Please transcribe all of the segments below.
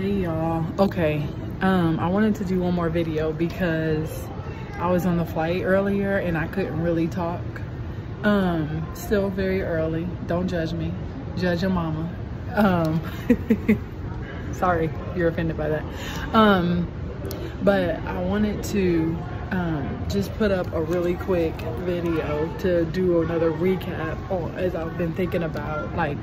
Hey y'all. Okay. Um, I wanted to do one more video because I was on the flight earlier and I couldn't really talk. Um, still very early. Don't judge me. Judge your mama. Um, sorry you're offended by that. Um, but I wanted to um, just put up a really quick video to do another recap on as I've been thinking about like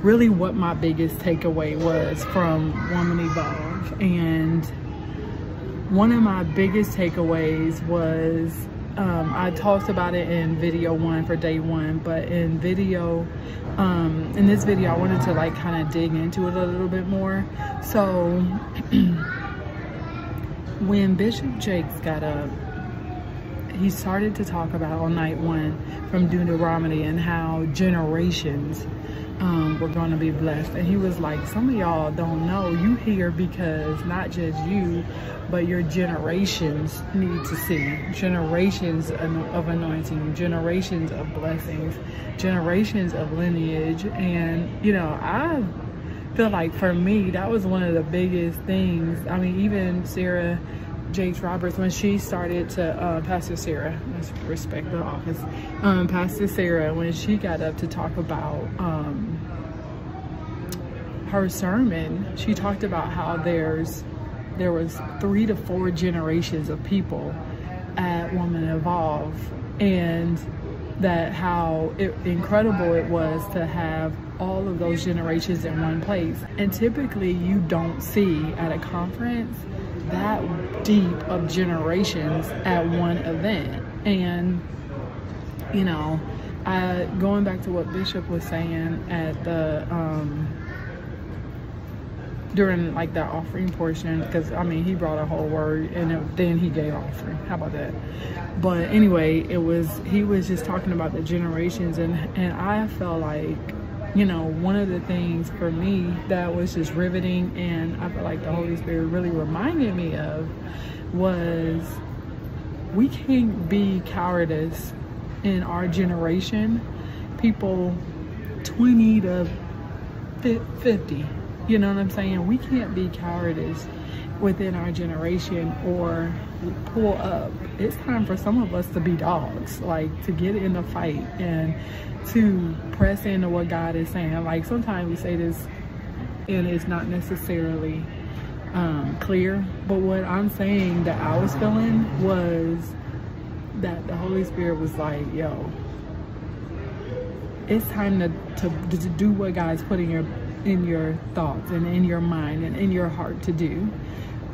really what my biggest takeaway was from Woman Evolve and one of my biggest takeaways was um, I talked about it in video one for day one, but in video, um, in this video, I wanted to like kind of dig into it a little bit more. So when Bishop Jakes got up, he started to talk about on night one from Deuteronomy and how generations um, were going to be blessed. And he was like, some of y'all don't know. You here because not just you, but your generations need to see. Generations of anointing, generations of blessings, generations of lineage. And, you know, I feel like for me, that was one of the biggest things. I mean, even Sarah Jakes Roberts, when she started to, uh, Pastor Sarah, let's respect the office, um, Pastor Sarah, when she got up to talk about um, her sermon, she talked about how there's, there was three to four generations of people at Woman Evolve. And that how it, incredible it was to have all of those generations in one place. And typically you don't see at a conference that deep of generations at one event. And, you know, I, going back to what Bishop was saying at the, um, during like that offering portion because I mean he brought a whole word and it, then he gave offering. How about that? But anyway it was he was just talking about the generations and and I felt like you know one of the things for me that was just riveting and I felt like the Holy Spirit really reminded me of was we can't be cowardice in our generation. People 20 to 50 you know what I'm saying? We can't be cowardice within our generation or pull up. It's time for some of us to be dogs, like to get in the fight and to press into what God is saying. Like sometimes we say this and it's not necessarily um, clear, but what I'm saying that I was feeling was that the Holy Spirit was like, yo, it's time to, to, to do what God's putting your in your thoughts and in your mind and in your heart to do.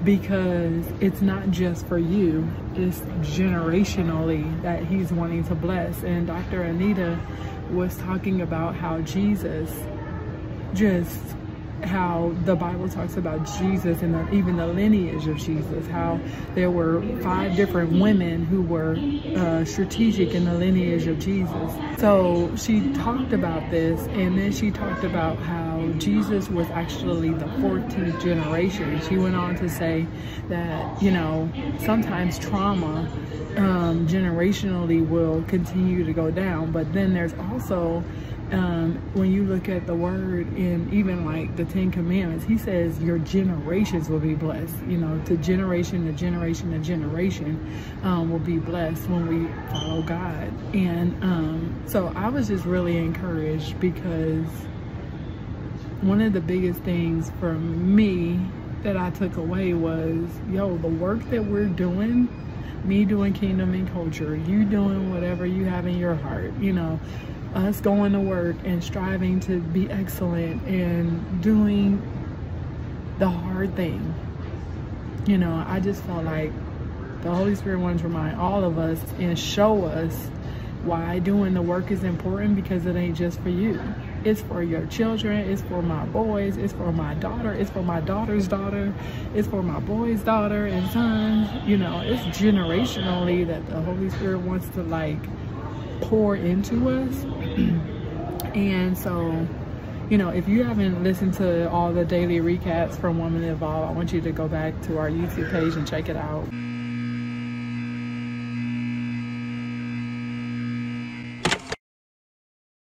Because it's not just for you it's generationally that he's wanting to bless. And dr anita was talking about how jesus just how the Bible talks about Jesus and the, even the lineage of Jesus, how there were five different women who were uh, strategic in the lineage of Jesus. So she talked about this and then she talked about how Jesus was actually the 14th generation. She went on to say that, you know, sometimes trauma um, generationally will continue to go down, but then there's also um, when you look at the word in even like the Ten Commandments, he says your generations will be blessed. You know, to generation to generation to generation um, will be blessed when we follow God. And um, so I was just really encouraged because one of the biggest things for me that I took away was, yo, the work that we're doing, me doing kingdom and culture, you doing whatever you have in your heart, you know, us going to work and striving to be excellent and doing the hard thing. You know, I just felt like the Holy Spirit wanted to remind all of us and show us why doing the work is important because it ain't just for you. It's for your children, it's for my boys, it's for my daughter, it's for my daughter's daughter, it's for my boy's daughter and son. You know, it's generationally that the Holy Spirit wants to like pour into us. and so, you know, if you haven't listened to all the daily recaps from Woman Evolve, I want you to go back to our YouTube page and check it out.